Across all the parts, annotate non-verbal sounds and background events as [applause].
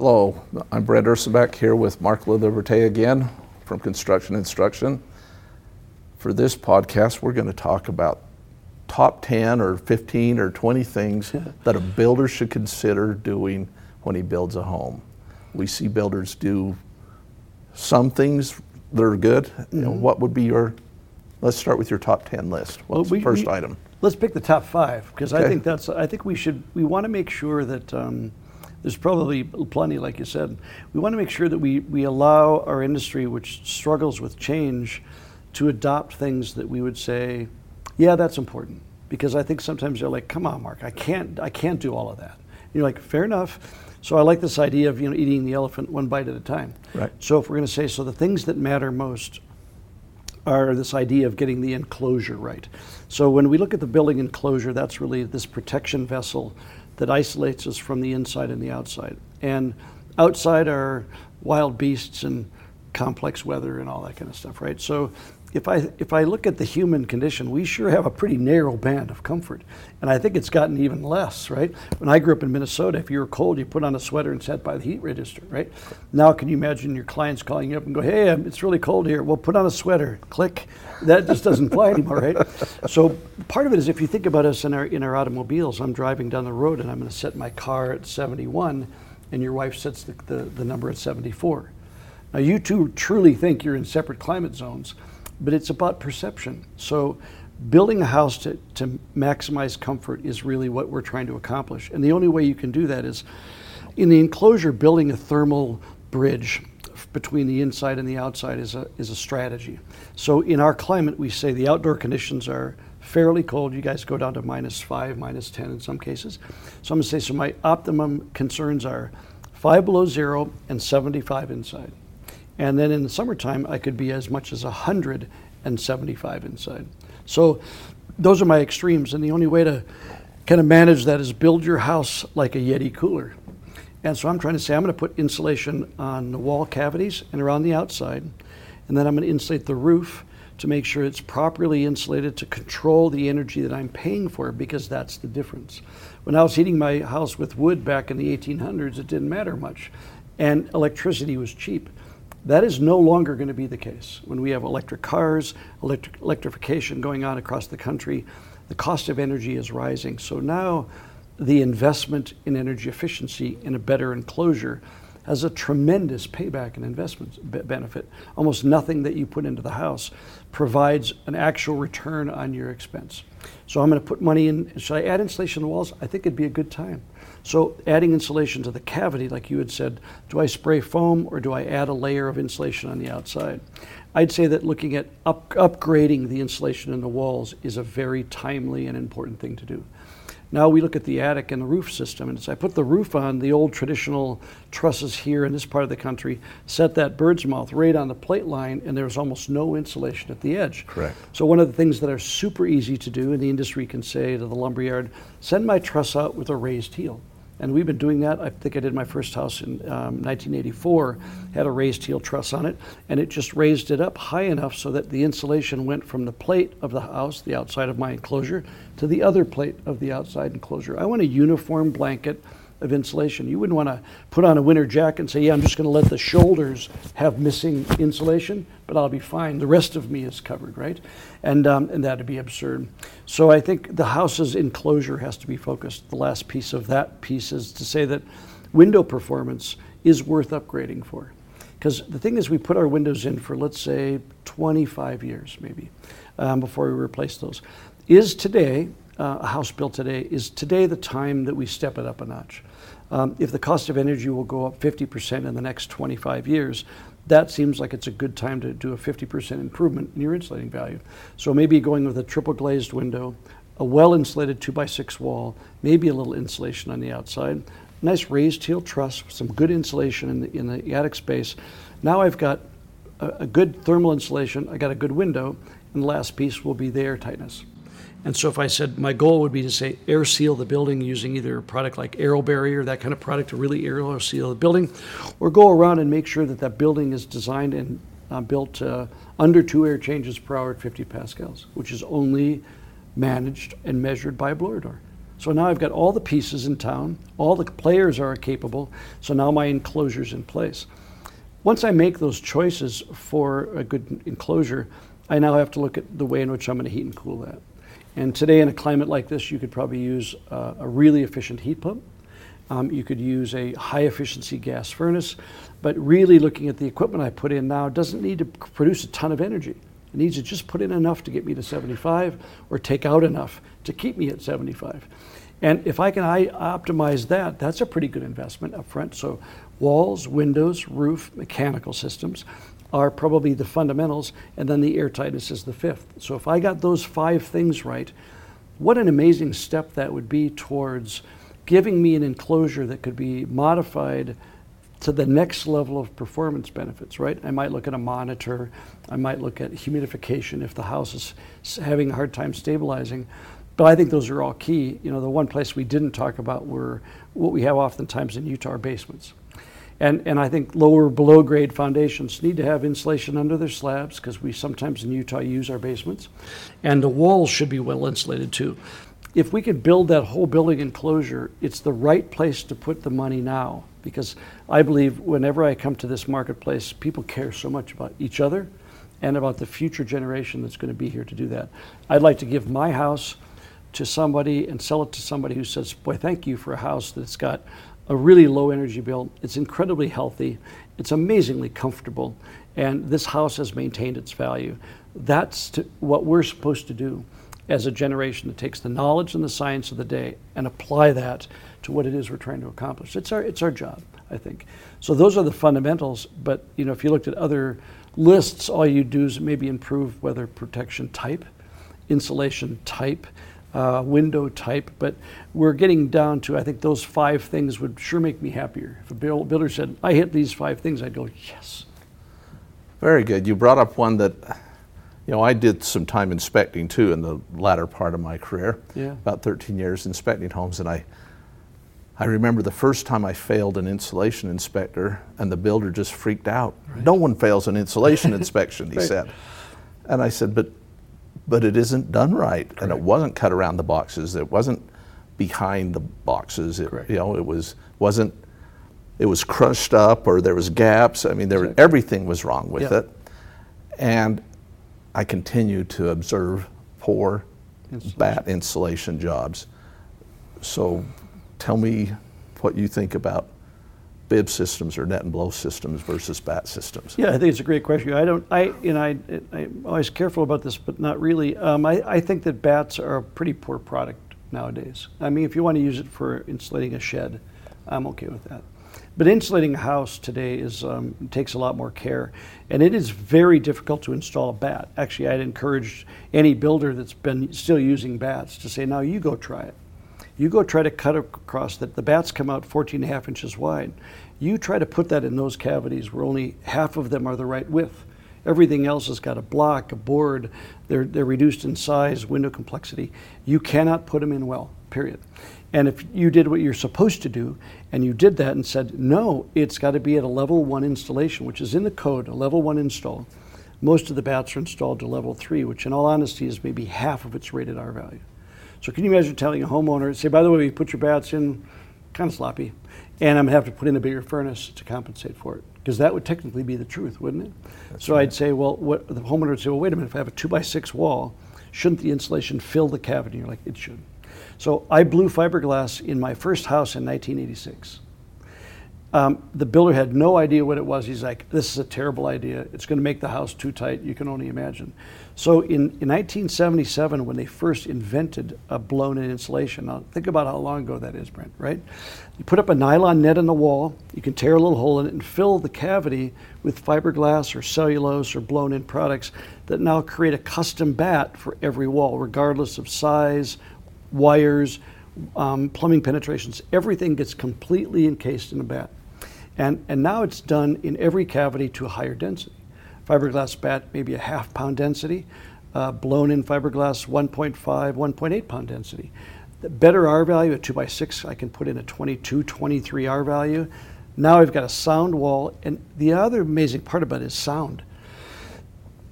Hello, I'm Brent Ursenbeck here with Mark LaLiberte again from Construction Instruction. For this podcast, we're going to talk about top 10 or 15 or 20 things that a builder should consider doing when he builds a home. We see builders do some things that are good. Mm-hmm. Mm-hmm. what would be your, let's start with your top 10 list. What's well, we, the first we, item? Let's pick the top five because okay. I think that's, I think we should, we want to make sure that, um, there's probably plenty, like you said. We want to make sure that we, we allow our industry, which struggles with change, to adopt things that we would say, yeah, that's important. Because I think sometimes they're like, come on, Mark, I can't, I can't do all of that. And you're like, fair enough. So I like this idea of you know eating the elephant one bite at a time. Right. So if we're going to say so, the things that matter most are this idea of getting the enclosure right. So when we look at the building enclosure, that's really this protection vessel that isolates us from the inside and the outside. And outside are wild beasts and complex weather and all that kind of stuff, right? So if I if I look at the human condition, we sure have a pretty narrow band of comfort, and I think it's gotten even less. Right? When I grew up in Minnesota, if you were cold, you put on a sweater and sat by the heat register. Right? Now, can you imagine your clients calling you up and go, "Hey, um, it's really cold here. Well, put on a sweater." Click. That just doesn't fly anymore, right? [laughs] So part of it is if you think about us in our in our automobiles. I'm driving down the road and I'm going to set my car at 71, and your wife sets the, the, the number at 74. Now, you two truly think you're in separate climate zones but it's about perception. So building a house to, to maximize comfort is really what we're trying to accomplish. And the only way you can do that is in the enclosure, building a thermal bridge between the inside and the outside is a, is a strategy. So in our climate, we say the outdoor conditions are fairly cold. You guys go down to minus five, minus 10 in some cases. So I'm gonna say, so my optimum concerns are five below zero and 75 inside. And then in the summertime, I could be as much as 175 inside. So those are my extremes. And the only way to kind of manage that is build your house like a Yeti cooler. And so I'm trying to say I'm going to put insulation on the wall cavities and around the outside. And then I'm going to insulate the roof to make sure it's properly insulated to control the energy that I'm paying for because that's the difference. When I was heating my house with wood back in the 1800s, it didn't matter much. And electricity was cheap. That is no longer going to be the case. When we have electric cars, electric, electrification going on across the country, the cost of energy is rising. So now the investment in energy efficiency in a better enclosure has a tremendous payback and investment benefit. Almost nothing that you put into the house provides an actual return on your expense. So I'm going to put money in. Should I add insulation to the walls? I think it'd be a good time. So adding insulation to the cavity, like you had said, do I spray foam or do I add a layer of insulation on the outside? I'd say that looking at up, upgrading the insulation in the walls is a very timely and important thing to do. Now we look at the attic and the roof system, and as I put the roof on, the old traditional trusses here in this part of the country set that bird's mouth right on the plate line, and there's almost no insulation at the edge. Correct. So one of the things that are super easy to do, and the industry can say to the lumberyard, send my truss out with a raised heel. And we've been doing that. I think I did my first house in um, 1984, had a raised heel truss on it, and it just raised it up high enough so that the insulation went from the plate of the house, the outside of my enclosure, to the other plate of the outside enclosure. I want a uniform blanket of insulation. You wouldn't want to put on a winter jacket and say, yeah, I'm just going to let the shoulders have missing insulation, but I'll be fine. The rest of me is covered, right? And, um, and that'd be absurd. So I think the house's enclosure has to be focused. The last piece of that piece is to say that window performance is worth upgrading for. Because the thing is, we put our windows in for, let's say, 25 years maybe um, before we replace those. Is today, uh, a house built today, is today the time that we step it up a notch? Um, if the cost of energy will go up 50% in the next 25 years, that seems like it's a good time to do a 50% improvement in your insulating value. So maybe going with a triple glazed window, a well insulated 2x6 wall, maybe a little insulation on the outside, nice raised heel truss, some good insulation in the, in the attic space. Now I've got a, a good thermal insulation, I got a good window, and the last piece will be the air tightness. And so if I said my goal would be to say air seal the building using either a product like AeroBarrier, that kind of product to really air seal the building, or go around and make sure that that building is designed and uh, built uh, under two air changes per hour at 50 pascals, which is only managed and measured by a blower door. So now I've got all the pieces in town, all the players are capable, so now my enclosure's in place. Once I make those choices for a good enclosure, I now have to look at the way in which I'm going to heat and cool that. And today, in a climate like this, you could probably use uh, a really efficient heat pump. Um, you could use a high efficiency gas furnace, but really looking at the equipment I put in now doesn't need to produce a ton of energy. It needs to just put in enough to get me to 75 or take out enough to keep me at 75. And if I can I optimize that, that's a pretty good investment up front. So walls, windows, roof, mechanical systems are probably the fundamentals, and then the airtightness is the fifth. So if I got those five things right, what an amazing step that would be towards giving me an enclosure that could be modified to the next level of performance benefits, right? I might look at a monitor, I might look at humidification if the house is having a hard time stabilizing. But I think those are all key. You know, the one place we didn't talk about were what we have oftentimes in Utah basements. And, and I think lower below grade foundations need to have insulation under their slabs because we sometimes in Utah use our basements. And the walls should be well insulated too. If we could build that whole building enclosure, it's the right place to put the money now because I believe whenever I come to this marketplace, people care so much about each other and about the future generation that's going to be here to do that. I'd like to give my house to somebody and sell it to somebody who says, Boy, thank you for a house that's got a really low energy bill. It's incredibly healthy, it's amazingly comfortable, and this house has maintained its value. That's to, what we're supposed to do as a generation that takes the knowledge and the science of the day and apply that to what it is we're trying to accomplish. It's our, it's our job, I think. So those are the fundamentals, but you know, if you looked at other lists, all you do is maybe improve weather protection type, insulation type, uh, window type, but we're getting down to, I think those five things would sure make me happier. If a builder said, I hit these five things, I'd go, yes. Very good. You brought up one that, you know, I did some time inspecting too in the latter part of my career, yeah. about 13 years inspecting homes, and I I remember the first time I failed an insulation inspector, and the builder just freaked out. Right. No one fails an insulation [laughs] inspection, he right. said. And I said, but, but it isn't done right, Correct. and it wasn't cut around the boxes. It wasn't behind the boxes. It, you know, it was wasn't. It was crushed up, or there was gaps. I mean, there exactly. everything was wrong with it. And I continued to observe poor insulation. batt insulation jobs. So tell me what you think about bib systems or net and blow systems versus batt systems? Yeah, I think it's a great question. I don't, I, you know, I, I'm always careful about this, but not really. Um, I, I think that batts are a pretty poor product nowadays. I mean, if you want to use it for insulating a shed, I'm okay with that. But insulating a house today is um, takes a lot more care, and it is very difficult to install a batt. Actually, I'd encourage any builder that's been still using batts to say, "Now you go try it." You go try to cut across that. The batts come out 14 and a half inches wide. You try to put that in those cavities where only half of them are the right width. Everything else has got a block, a board. They're, they're reduced in size, window complexity. You cannot put them in well, period. And if you did what you're supposed to do, and you did that and said, no, it's got to be at a level one installation, which is in the code, a level one install, most of the batts are installed to level three, which in all honesty is maybe half of its rated R value. So can you imagine telling a homeowner, say, by the way, we put your batts in kind of sloppy, and I'm gonna have to put in a bigger furnace to compensate for it? Because that would technically be the truth, wouldn't it? That's so right. I'd say, well, what the homeowner would say, well, wait a minute, if I have a two by six wall, shouldn't the insulation fill the cavity? You're like, it should. So I blew fiberglass in my first house in 1986. Um, the builder had no idea what it was. He's like, this is a terrible idea. It's going to make the house too tight. You can only imagine. So in, in 1977, when they first invented a blown-in insulation, now think about how long ago that is, Brent, right? You put up a nylon net in the wall, you can tear a little hole in it and fill the cavity with fiberglass or cellulose or blown-in products that now create a custom batt for every wall, regardless of size, wires, um, plumbing penetrations. Everything gets completely encased in a batt. And, and now it's done in every cavity to a higher density. Fiberglass batt, maybe a half pound density. Uh, blown in fiberglass, 1.5, 1.8 pound density. The better R value, at 2x6, I can put in a 22, 23 R value. Now I've got a sound wall. And the other amazing part about it is sound.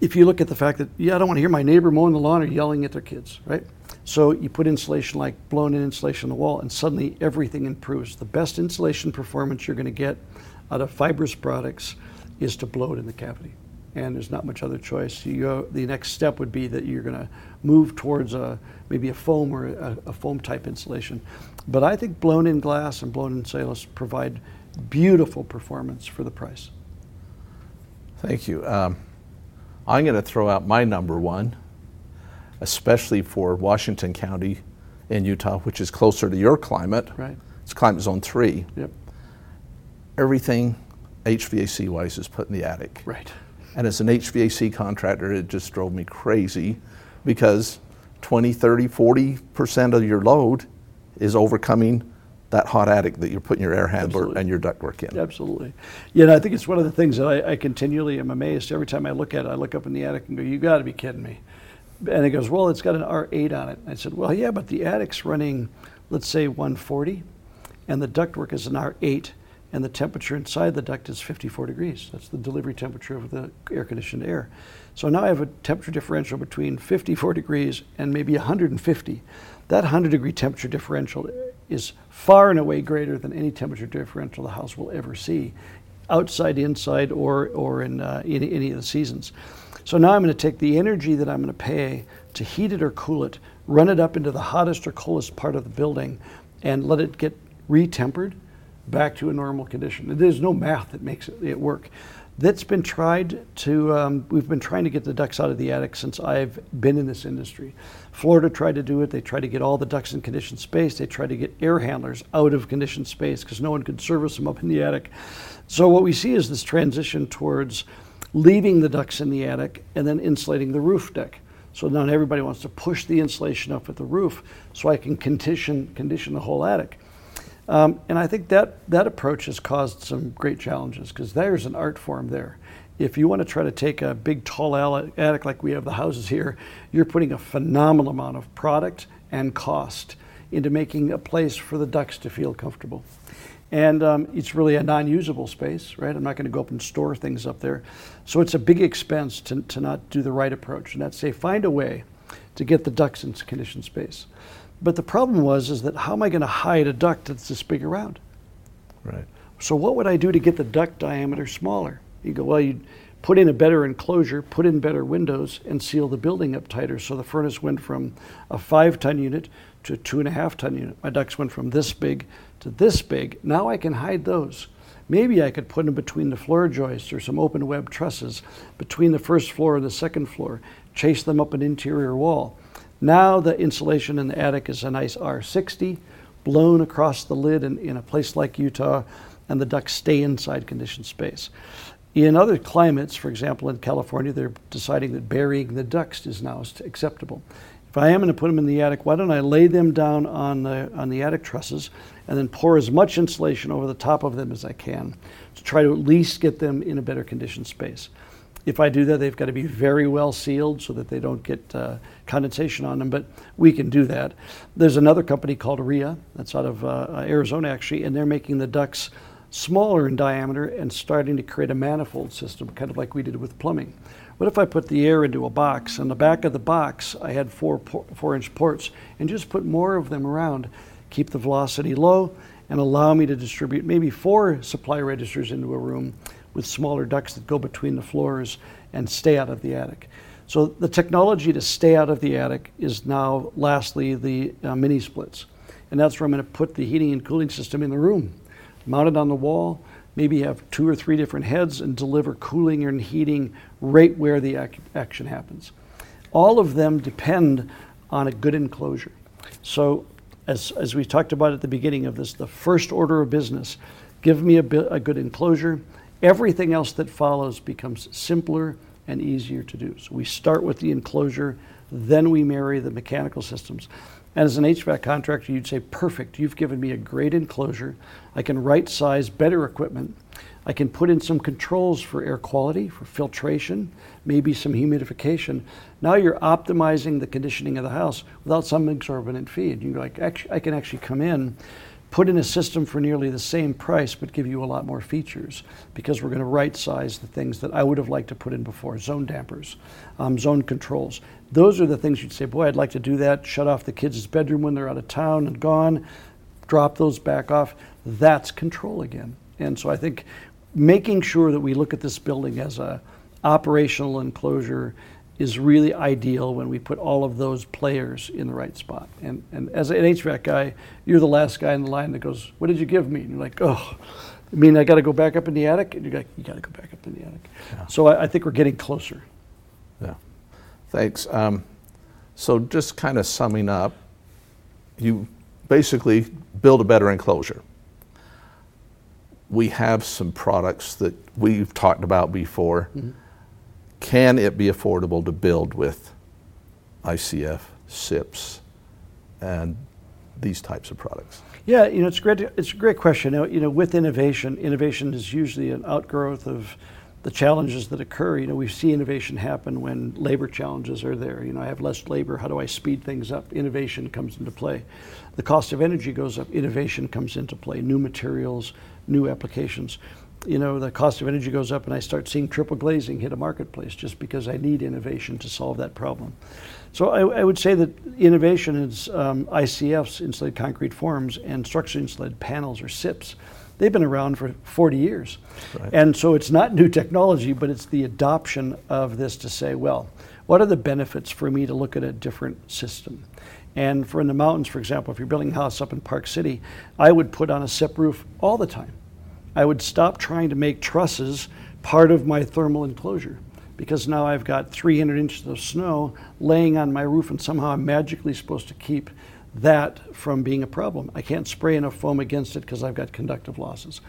if you look at the fact that, yeah, I don't want to hear my neighbor mowing the lawn or yelling at their kids, right? So you put insulation like blown in insulation on the wall, and suddenly everything improves. The best insulation performance you're going to get out of fibrous products is to blow it in the cavity. And there's not much other choice. You go, the next step would be that you're going to move towards a, maybe a foam or a, a foam type insulation. But I think blown in glass and blown in cellulose provide beautiful performance for the price. Thank you. Um, I'm going to throw out my number one, especially for Washington County in Utah, which is closer to your climate. Right. It's climate zone three. Yep. Everything HVAC wise is put in the attic. Right. And as an HVAC contractor, it just drove me crazy because 20, 30, 40% of your load is overcoming that hot attic that you're putting your air handler Absolutely. and your ductwork in. Absolutely. Yeah, and I think it's one of the things that I, I continually am amazed. Every time I look at it, I look up in the attic and go, you got to be kidding me. And it goes, well, it's got an R8 on it. I said, well, yeah, but the attic's running, let's say 140, and the ductwork is an R8, and the temperature inside the duct is 54 degrees. That's the delivery temperature of the air conditioned air. So now I have a temperature differential between 54 degrees and maybe 150. That 100 degree temperature differential is far and away greater than any temperature differential the house will ever see, outside, inside, or, or in uh, any, any of the seasons. So now I'm going to take the energy that I'm going to pay to heat it or cool it, run it up into the hottest or coolest part of the building, and let it get retempered back to a normal condition. There's no math that makes it, work. That's been tried to, um, we've been trying to get the ducts out of the attic since I've been in this industry. Florida tried to do it. They tried to get all the ducts in conditioned space. They tried to get air handlers out of conditioned space because no one could service them up in the attic. So what we see is this transition towards leaving the ducts in the attic and then insulating the roof deck. So now everybody wants to push the insulation up at the roof so I can condition, condition the whole attic. Um, and I think that, that approach has caused some great challenges because there's an art form there. If you want to try to take a big, tall attic like we have the houses here, you're putting a phenomenal amount of product and cost into making a place for the ducts to feel comfortable. And um, it's really a non usable space, right? I'm not going to go up and store things up there. So it's a big expense to, to not do the right approach. And that's say, find a way to get the ducts into conditioned space. But the problem was is that how am I going to hide a duct that's this big around? Right. So what would I do to get the duct diameter smaller? You go, well, you put in a better enclosure, put in better windows, and seal the building up tighter. So the furnace went from a five ton unit to two and a half ton unit. My ducts went from this big to this big. Now I can hide those. Maybe I could put them between the floor joists or some open web trusses between the first floor and the second floor, chase them up an interior wall. Now the insulation in the attic is a nice R60 blown across the lid in, in a place like Utah, and the ducts stay inside conditioned space. In other climates, for example, in California, they're deciding that burying the ducts is now acceptable. If I am going to put them in the attic, why don't I lay them down on the, on the attic trusses and then pour as much insulation over the top of them as I can to try to at least get them in a better conditioned space. If I do that, they've got to be very well sealed so that they don't get uh, condensation on them, but we can do that. There's another company called RIA that's out of uh, Arizona actually, and they're making the ducts smaller in diameter and starting to create a manifold system, kind of like we did with plumbing. What if I put the air into a box? On the back of the box, I had four four inch ports and just put more of them around, keep the velocity low, and allow me to distribute maybe four supply registers into a room with smaller ducts that go between the floors and stay out of the attic. So the technology to stay out of the attic is now, lastly, the uh, mini splits. And that's where I'm going to put the heating and cooling system in the room, mounted on the wall, maybe have two or three different heads and deliver cooling and heating right where the ac- action happens. All of them depend on a good enclosure. So, as, as we talked about at the beginning of this, the first order of business give me a, bi- a good enclosure, Everything else that follows becomes simpler and easier to do. So we start with the enclosure, then we marry the mechanical systems. And as an HVAC contractor, you'd say, perfect, you've given me a great enclosure. I can right size better equipment. I can put in some controls for air quality, for filtration, maybe some humidification. Now you're optimizing the conditioning of the house without some exorbitant fee. you're like, actually, I can actually come in put in a system for nearly the same price but give you a lot more features because we're going to right size the things that I would have liked to put in before zone dampers, um, zone controls. Those are the things you'd say, boy, I'd like to do that, shut off the kids' bedroom when they're out of town and gone, drop those back off. That's control again. And so I think making sure that we look at this building as a operational enclosure is really ideal when we put all of those players in the right spot. And, and as an HVAC guy, you're the last guy in the line that goes, What did you give me? And you're like, Oh, I mean, I got to go back up in the attic? And you're like, You got to go back up in the attic. Yeah. So I, I, think we're getting closer. Yeah. Thanks. Um, so just kind of summing up, you basically build a better enclosure. We have some products that we've talked about before. Mm-hmm can it be affordable to build with ICF, SIPs, and these types of products? Yeah, you know, it's great. It's a great question. You know, with innovation, innovation is usually an outgrowth of the challenges that occur. You know, we see innovation happen when labor challenges are there. You know, I have less labor. How do I speed things up? Innovation comes into play. The cost of energy goes up. Innovation comes into play. New materials, new applications you know, the cost of energy goes up and I start seeing triple glazing hit a marketplace just because I need innovation to solve that problem. So I, I would say that innovation is um, ICFs, insulated concrete forms, and structurally insulated panels or SIPs. They've been around for 40 years. Right. And so it's not new technology, but it's the adoption of this to say, well, what are the benefits for me to look at a different system? And for in the mountains, for example, if you're building a house up in Park City, I would put on a SIP roof all the time I would stop trying to make trusses part of my thermal enclosure because now I've got 300 inches of snow laying on my roof and somehow I'm magically supposed to keep that from being a problem. I can't spray enough foam against it because I've got conductive losses.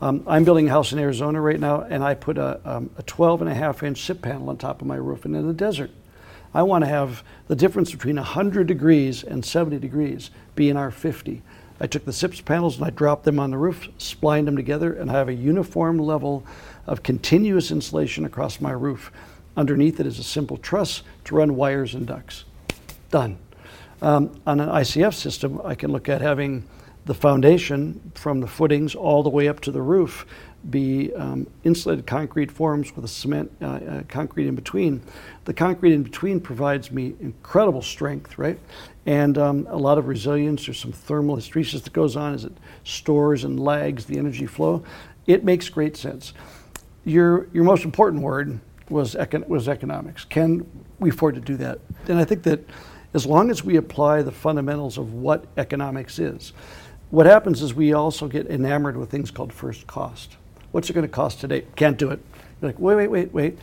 Um, I'm building a house in Arizona right now and I put a, um, a 12 and a half inch SIP panel on top of my roof and in the desert. I want to have the difference between 100 degrees and 70 degrees be in our 50. I took the SIPS panels and I dropped them on the roof, splined them together, and I have a uniform level of continuous insulation across my roof. Underneath it is a simple truss to run wires and ducts. Done. Um, on an ICF system, I can look at having the foundation from the footings all the way up to the roof be um, insulated concrete forms with a cement uh, uh, concrete in between. The concrete in between provides me incredible strength, right? And um, a lot of resilience. There's some thermal hysteresis that goes on as it stores and lags the energy flow. It makes great sense. Your, your most important word was, econ- was economics. Can we afford to do that? And I think that as long as we apply the fundamentals of what economics is, what happens is we also get enamored with things called first cost. What's it going to cost today? Can't do it. You're like, wait, wait, wait, wait.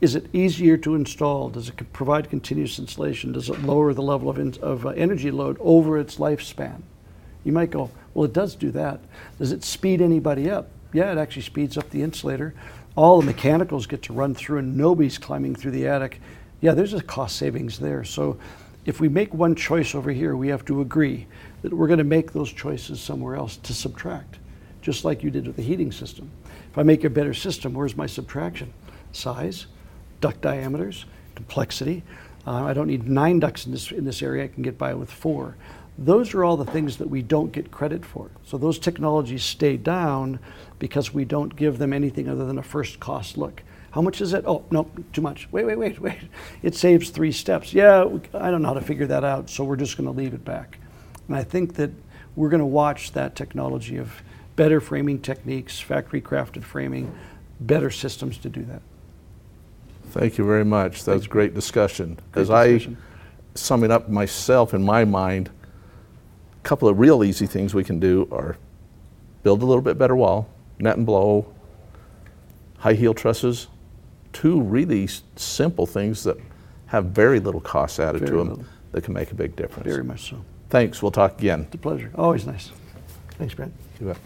Is it easier to install? Does it provide continuous insulation? Does it lower the level of, in, of uh, energy load over its lifespan? You might go, well, it does do that. Does it speed anybody up? Yeah, it actually speeds up the insulator. All the mechanicals get to run through and nobody's climbing through the attic. Yeah, there's a cost savings there. So if we make one choice over here, we have to agree that we're going to make those choices somewhere else to subtract, just like you did with the heating system. If I make a better system, where's my subtraction? Size, duct diameters, complexity. Uh, I don't need nine ducts in this, in this area, I can get by with four. Those are all the things that we don't get credit for. So those technologies stay down because we don't give them anything other than a first cost look. How much is it? Oh, no, too much. Wait, wait, wait, wait. It saves three steps. Yeah, I don't know how to figure that out, so we're just going to leave it back. And I think that we're going to watch that technology of better framing techniques, factory crafted framing, better systems to do that. Thank you very much. That was a great discussion. Great As discussion. I summing up myself in my mind, a couple of real easy things we can do are build a little bit better wall, net and blow, high heel trusses, two really simple things that have very little cost added very to them little. that can make a big difference. Very much so. Thanks. We'll talk again. It's a pleasure. Always nice. Thanks, Brad. You bet.